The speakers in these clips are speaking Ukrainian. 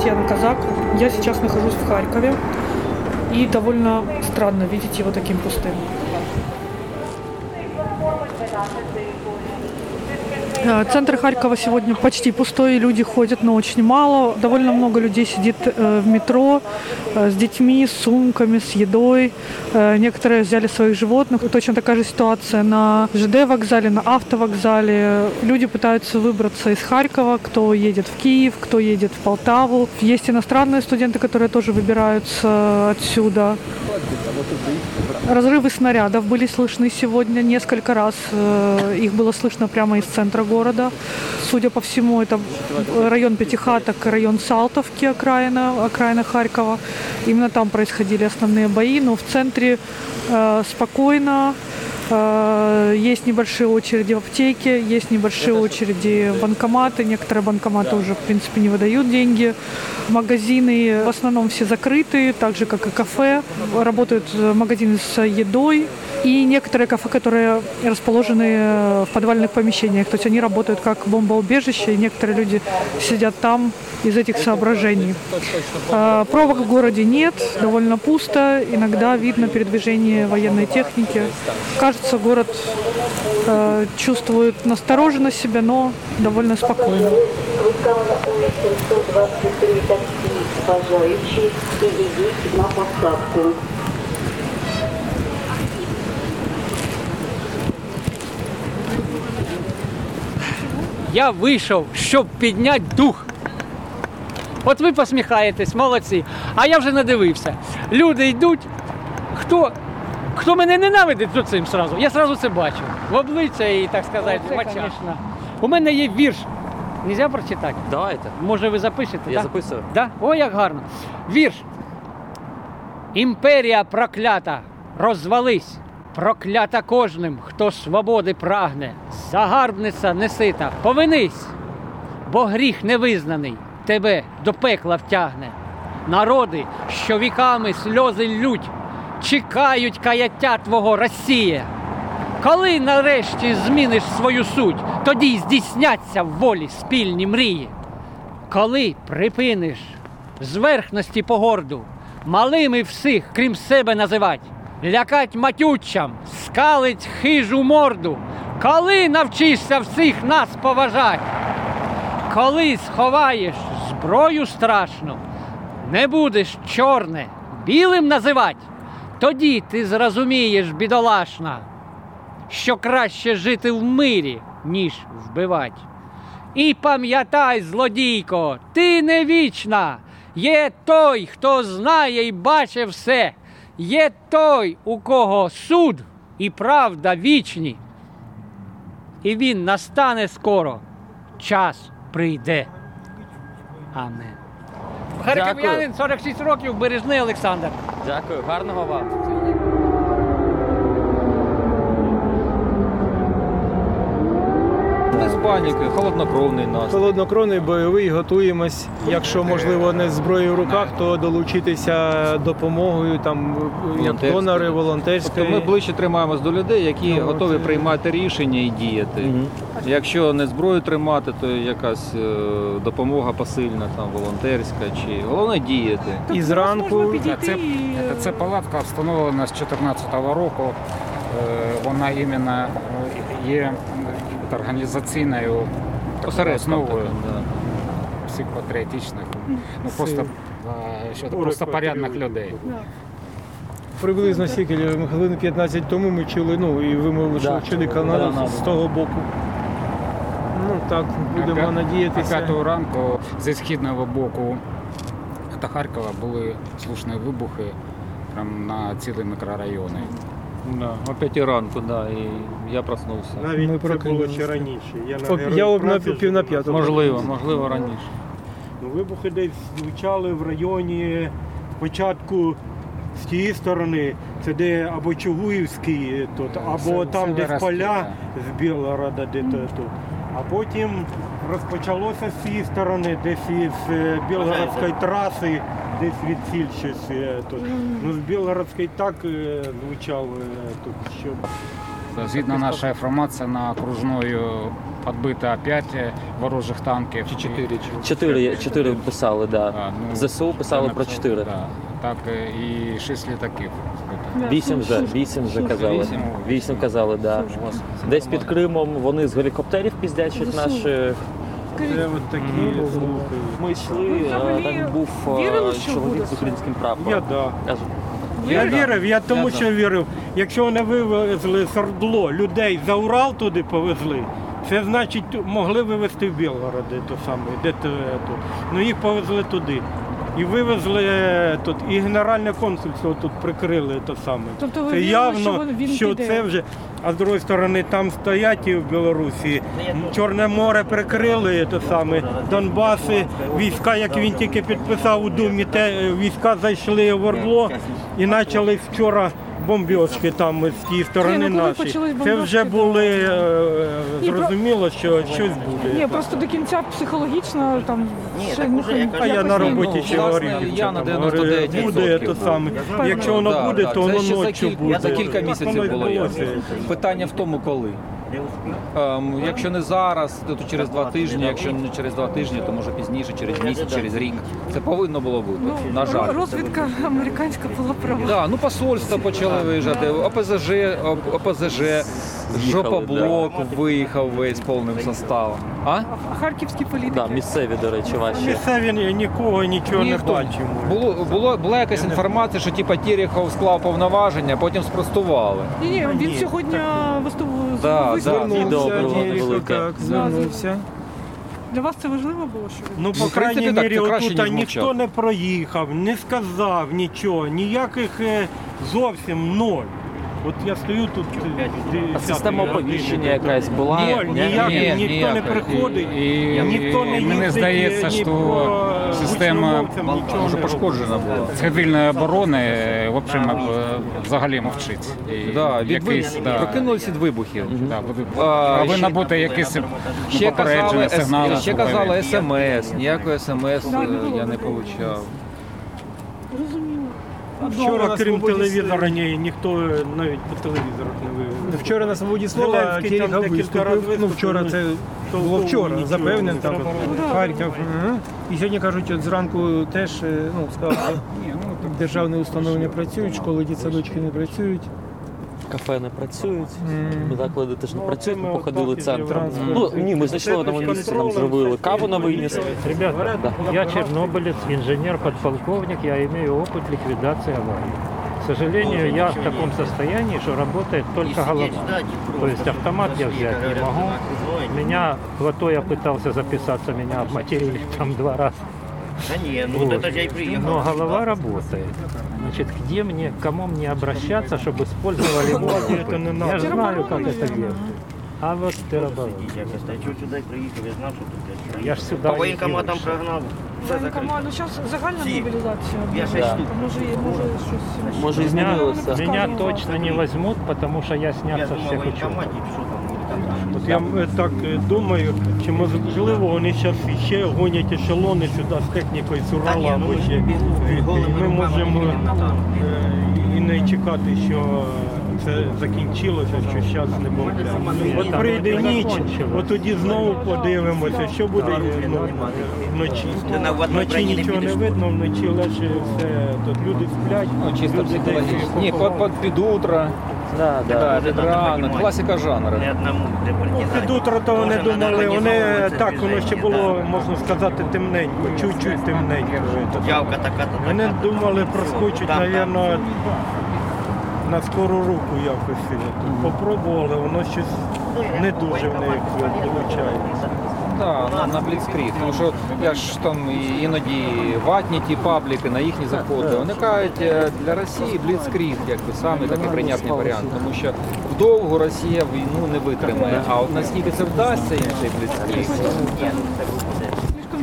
Татьяна Казак. Я сейчас нахожусь в Харькове. И довольно странно видеть его таким пустым. Э, Центр Харькова сегодня почти пустой, люди ходят, но очень мало. Довольно много людей сидит э, в метро с детьми, с сумками, с едой. Э, Некоторые взяли своих животных. Точно такая же ситуация на ЖД вокзале, на автовокзале. Люди пытаются выбраться из Харькова, кто едет в Киев, кто едет в Полтаву. Есть иностранные студенты, которые тоже выбираются отсюда. Разрывы снарядов были слышны сегодня несколько раз. Э, Их было слышно прямо из центра города. Судя по всему, это район Пятихаток, район Салтовки, окраина, окраина Харькова. Именно там происходили основные бои, но в центре э, спокойно. Э, Есть небольшие очереди в аптеке, есть небольшие очереди в банкоматы. Некоторые банкоматы уже, в принципе, не выдают деньги. Магазины в основном все закрыты, так же, как и кафе. Работают э, магазины с едой И некоторые кафе, которые расположены э, в подвальных помещениях. То есть они работают как бомбоубежище, и некоторые люди сидят там из этих соображений. Э, Пробок в городе нет, довольно пусто. Иногда видно передвижение военной техники. Кажется, город э, чувствует настороженно себя, но довольно спокойно. Рукава на улице 123 таксі. Бажаючи, підійдіть на посадку. Я вийшов, щоб підняти дух. От ви посміхаєтесь, молодці. А я вже не дивився. Люди йдуть. Хто, хто мене ненавидить то цим сразу? Я сразу це бачу. В обличчя і, так сказати, в очах. У мене є вірш. Нельзя прочитати? Давайте. Може, ви запишете? Я да? записую. Да? О, як гарно. Вірш. Імперія проклята, розвались, проклята кожним, хто свободи прагне. Загарбниця несита, повинись, бо гріх невизнаний тебе до пекла втягне. Народи, що віками сльози лють, чекають каяття твого Росія. Коли нарешті зміниш свою суть, тоді здійсняться в волі спільні мрії. Коли припиниш зверхності погорду, малими всіх, крім себе називать, лякать матючам, скалить хижу морду, коли навчишся всіх нас поважать, коли сховаєш зброю страшну, не будеш чорне білим називать, тоді ти зрозумієш, бідолашна, що краще жити в мирі, ніж вбивать. І пам'ятай, злодійко, ти не вічна. Є той, хто знає і бачить все. Є той, у кого суд і правда вічні. І він настане скоро. Час прийде. Амен. Харків'янин 46 років, бережний Олександр. Дякую, гарного вам. Без паніки, холоднокровний нас. Холоднокровний бойовий, готуємось. Якщо можливо не з зброєю в руках, то долучитися допомогою там як донори, Тобто ми ближче тримаємось до людей, які Ну, готові це- приймати рішення і діяти. Мгм. Якщо не зброю тримати, то якась е, допомога посильна, там волонтерська чи головне діяти. І зранку Це, це палатка встановлена з 2014 року. Е, Вона іменно е, є організаційною основою таким, да. всіх патріотичних, ну просто, е, просто порядних людей. приблизно скільки хвилин 15 тому ми чули, ну і вимови, що Да. чули канал Да, з того боку. Ну так, будемо А надіятися. п'ятого ранку зі східного боку та Харкова були слушні вибухи прям на цілі мікрорайони. Да, о п'ятій ранку, да, і я проснувся. Навіть Ми це було прокинулися. ще раніше. Я на О, Героїв я об на праці пів на п'ятого. Можливо, можливо, раніше. Ну, вибухи десь звучали в районі спочатку з тієї сторони, це де або Чугуївський, тут, або Це- там це десь Верески, поля з Білгорода, де то тут. А потім розпочалося з цієї сторони, десь із е, Білгородської траси, десь від ціль щось е, тут. Ну, з Білгородської так е, звучав е, тут, що Згідно нашої інформації, на окружною підбито 5 ворожих танків. Чи чотири? Чи... Чотири, чотири писали, да. А, ну, ЗСУ писали про чотири. Да. Так, е, і 6 літаків. збито. Вісім вже, вісім вже казали. Вісім? Вісім казали, да. Десь під Кримом вони з гелікоптерів піздячать наші. Це от такі Ну, слухи. Ми йшли, Ви там був е, вірили, що чоловік буде з українським прапором. Я да. Каже, Я вірив, я тому Я що вірив. Якщо вони вивезли з Ордло, людей за Урал туди повезли, це значить могли вивезти в Білгород, де то саме, де то, е, тут. Ну їх повезли туди. І вивезли е, тут, і генеральне консульство тут прикрили то саме. Тобто ви це вірили, явно, що він- він що піде? це вже. А з другої сторони, там стоять і в Білорусі. Чорне море прикрили то саме. Донбаси, війська, як він тільки підписав у Думі, те е, війська зайшли в Ордло і почали вчора бомбьошки там з тієї сторони Ні, ну, коли наші. почались Це вже да. були е, Ні, про- зрозуміло, що щось буде. Ні, просто до кінця психологічно там ще не А я на роботі Ну, ще власне, говорив, я на дівчатам, говорю, 99% буде то саме. Якщо воно Да, буде, да, то це воно ще за ночі кілька- буде. За кілька місяців воно й було відбулося. Питання в тому, коли. Ем, якщо не зараз, то через два тижні, якщо не через два тижні, то може пізніше, через місяць, через рік. Це повинно було бути. на жаль. Ну, розвідка американська була права. Да, ну посольство почали виїжджати, ОПЗЖ, О- ОПЗЖ, Жопоблок виїхав весь повним составом. А? А харківські політики. да, місцеві, до речі, ваші. Місцеві ні- нікого нічого не бачимо. Було, було, була якась інформація, що типа Терехов склав повноваження, потім спростували. Ні, ні, він Ні. сьогодні виступив. Да, да. Відео Звернувся, було Дєріхо, так, звернувся. Для вас це важливо було, що він? Ну, по Ну, принципі, крайній так, мірі, це краще, отут ніж ніхто мовчав. не проїхав, не сказав нічого, ніяких е, зовсім ноль. От я стою тут. А система оповіщення якась була. Ноль, Ні? ніяк, Ні, ніхто не приходить, І- і- ніхто не і мені здається, ні що система Може пошкоджена була. цивільної оборони в общем, е, взагалі мовчить. І Да, від якийсь, вибухів. да, Прокинулися від вибухів. да, А, повинно ще- бути якесь ну, Ще попередження, сигнали. ще казали смс, ніякої смс я не не получав. Вчора, крім телевізора, ні, ніхто навіть по телевізорах не вивів. Вчора на свободі слова разів виступив. Ну, вчора це було вчора, запевнен там було. Харків. І сьогодні кажуть, от зранку теж е, ну, сказали, ну, державні установи не працюють, школи, дітсадочки не працюють Кафе не працюють, М. заклади теж не Ну, працюють, це ми ми походили отак і центром. зробили. Ну ні, ми зайшли в одному місці, нам зробили каву на виніс. Ребята, Да. я чернобылец, инженер, подполковник, я имею опыт ликвидации аварий. К сожалению, я в таком состоянии, что работает только голова. То есть автомат я взять не могу. Меня, в АТО я пытался записаться, меня обматерили там два раза. Да не, ну Вот. вот это я и приехал. Но голова работает. Значит, где мне, к кому мне обращаться, чтобы использовали мой Это не опыт? надо. Я же знаю, как Теробороны, это наверное. делать. А вот тероборона. Я чого сюди приїхав, я знав, що тут десь. Я ж сюда По не воєнкоматам їду. прогнав. Все закрито. Воєнкомат, зараз загальна Всі. мобілізація. Я шесть Да. штук. Може, є- може щось. Може і Меня, змінилося. меня точно не возьмут, потому что я Я снял со думав, всех учетов. воєнкоматі, що там вони там. От я е, так е, думаю, чи можливо вони зараз ще гонять ешелони сюди з технікою з Урала або ще. Ми можемо е, і не чекати, що це закінчилося, що зараз не бомблять. От прийде ніч, от тоді знову подивимося, що буде ну, вночі. Вночі нічого не видно, вночі лише все. Тут люди сплять, Ну, чисто люди десь психологічно. Ні, під утро, Да, да. да, класика жанру. Не одному, де партизан. Під утро вони Тоже надо думали, вони організовувати так, воно ще движення, було, можна сказати, темненько, чуть-чуть темненько. Явка така, така. Вони думали, проскочить, мабуть, на скору руку якось. Попробували, воно щось не дуже в них виходить. Да, на, на Бліцкріг. Тому що я ж там іноді ватні ті пабліки на їхні заходи. Вони кажуть, е, для Росії Бліцкріг якби саме такий прийнятний варіант, тому що вдовго Росія війну не витримає. А от наскільки це вдасться їм цей Бліцкріг? Слишком.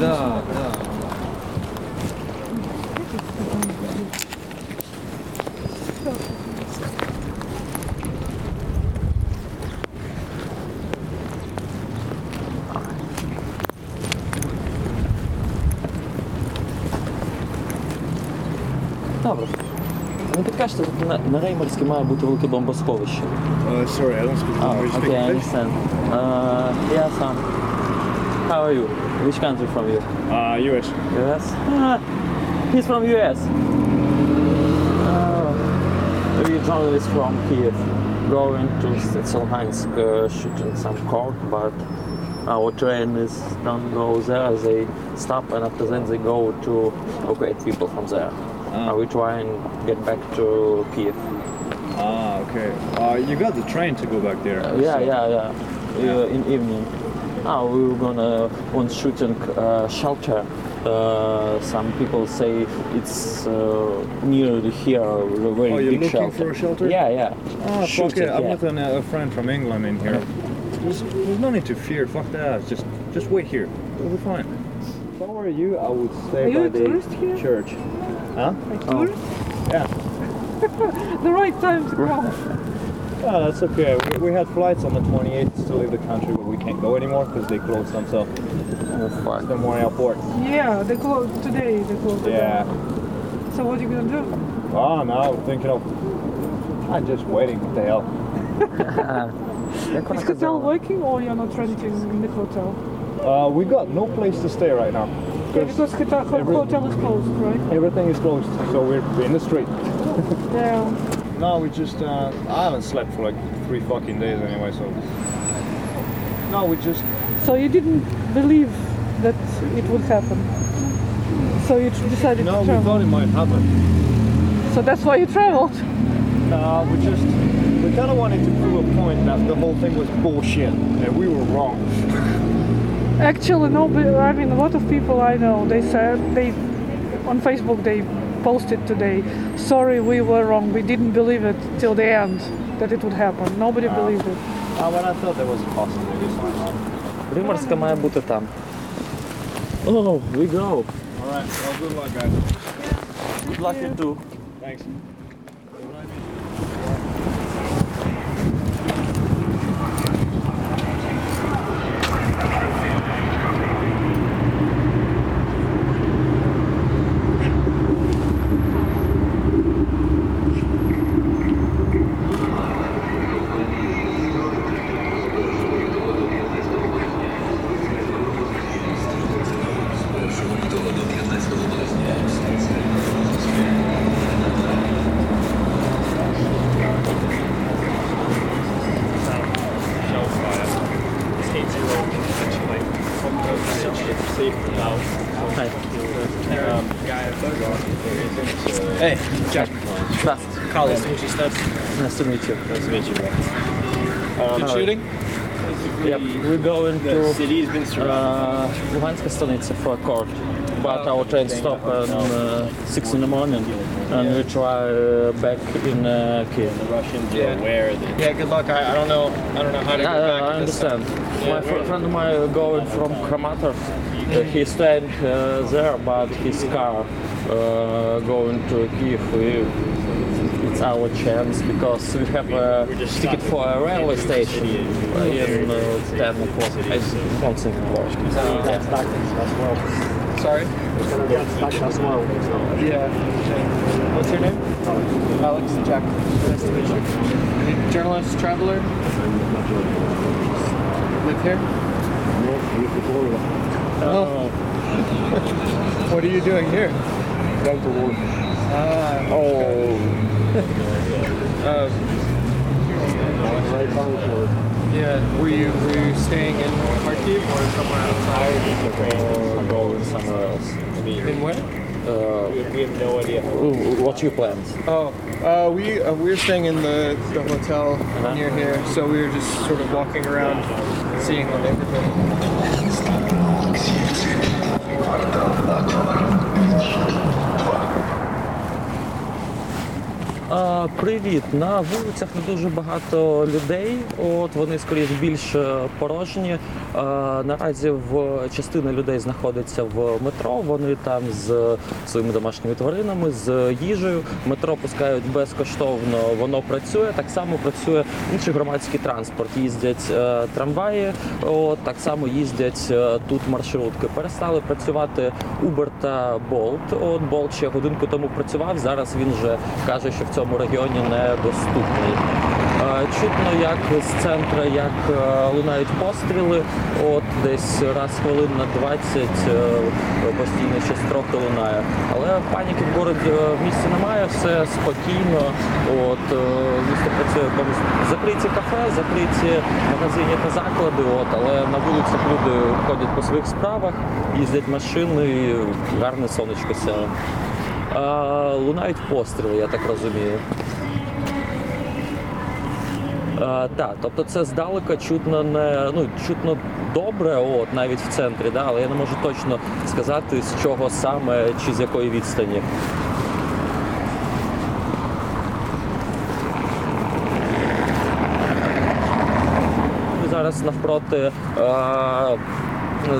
Да, да. на, на Реймерській має бути велике бомбосховище. Uh, sorry, I don't speak Oh, English. Speak okay, I English? understand. Uh, yeah, son. How are you? Which country from you? Uh, US. US? Ah, he's from US. Uh, we journalists from Kiev going to Stetselhansk uh, shooting some court, but our train is don't go there. They stop and after then they go to evacuate people from there. Uh, we try and get back to Kiev. Ah, okay. Uh, you got the train to go back there. Yeah, so- yeah, yeah. Uh, in evening. Now we were gonna on shooting uh, shelter. Uh, some people say it's uh, near here, a very Oh, you're big looking shelter. for a shelter? Yeah, yeah. Ah, fuck Shooting, it. I'm yeah. with an, a friend from England in here. There's, there's no need to fear. Fuck that. Just, just wait here. We'll be fine. If I were you, I would stay Are by the church. here? Huh? Cool. Oh. Yeah. the right time to go. oh, that's okay. We, we, had flights on the 28th to leave the country, but we can't go anymore because they closed themselves. Oh, fuck. The morning airport. Yeah, they closed today. They closed. Yeah. Today. So what are you gonna do? Oh no, I'm thinking of. I'm just waiting. What the hell? Is hotel working or you're not renting in the hotel? Uh, we got no place to stay right now. Yeah, because hotel, every- hotel is closed, right? Everything is closed, so we're in the street. Yeah. No, we just. Uh, I haven't slept for like three fucking days anyway, so. No, we just. So you didn't believe that it would happen. So you tr- decided No, to we thought it might happen. So that's why you traveled. No, we just. We kind of wanted to prove a point that the whole thing was bullshit, and we were wrong. Actually, no. but, I mean, a lot of people I know they said they on Facebook they posted today. Sorry, we were wrong. We didn't believe it till the end that it would happen. Nobody believed it. Uh, when I thought there was a possibility, so I Приморська має бути там. Oh, we go. All right. Well, good luck, guys. Good luck you too. Thanks. Hey, Jack. Fast. Carlos. nice to meet you, Nice to meet you. Nice to meet you, bro. Um, shooting? Yep, We're going The city has been surrounded. Uh, Luhansk still needs a four corps. But our train stop at uh, 6 in the morning and we try uh, back in uh, Kiev. the Russians are Yeah. aware that. Yeah, good luck. I, I don't know. I don't know how to Yeah, get yeah, back I understand. Yeah, My fr- friend of mine going from Kramatorsk. Uh, he's staying uh, there, but his car uh, going to Kiev. We, it's our chance because we have a We're ticket for a railway station in uh, 10 o'clock. I don't think it works. Sorry? Yeah. What's your name? Alex. Jack. Nice to meet you. Journalist, traveler? Live here? Oh. what are you doing here? Going to work. Ah. Oh, Um, yeah. Were you were you staying in Kharkiv or somewhere outside? or going somewhere else. In where? Uh, We have no idea. What's your plans? Oh, uh, we uh, we were staying in the, the hotel near here, so we were just sort of walking around, seeing the neighborhood. Привіт. На вулицях не дуже багато людей. От вони скоріш більш е, порожні. А, наразі в частина людей знаходиться в метро. Вони там з своїми домашніми тваринами, з їжею. Метро пускають безкоштовно. Воно працює. Так само працює інший громадський транспорт. Їздять е, трамваї. От так само їздять е, тут маршрутки. Перестали працювати Uber та Bolt. От Bolt ще годинку тому працював. Зараз він вже каже, що в цьому цьому регіоні недоступний. Е, Чутно, як з центра, як е, лунають постріли, от десь раз хвилин на 20 е, постійно щось трохи лунає. Але паніки в городі в місті немає, все спокійно. От місто працює. Закриті кафе, закриті магазини та заклади, от, але на вулицях люди ходять по своїх справах, їздять машини, гарне сонечко сяє. Лунають постріли, я так розумію. Так, тобто це здалека чутно не ну чутно добре, от навіть в центрі, да, але я не можу точно сказати з чого саме чи з якої відстані. Зараз навпроти. Е-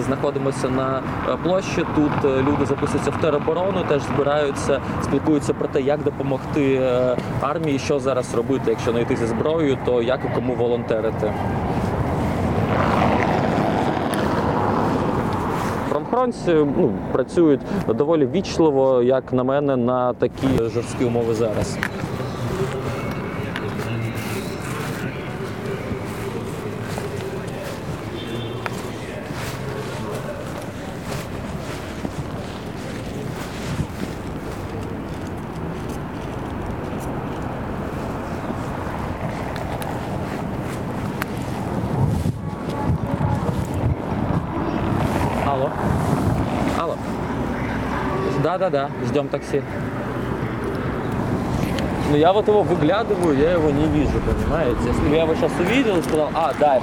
Знаходимося на е, площі. Тут е, люди записуються в тероборону, теж збираються, спілкуються про те, як допомогти е, армії, що зараз робити, якщо не йти зі зброєю, то як і кому волонтерити. Правоохоронці ну, працюють доволі вічливо, як на мене, на такі жорсткі умови зараз. Да-да-да, ждем такси. Ну я вот его выглядываю, я его не вижу, понимаете? Если бы я его сейчас увидел и сказал, а, да,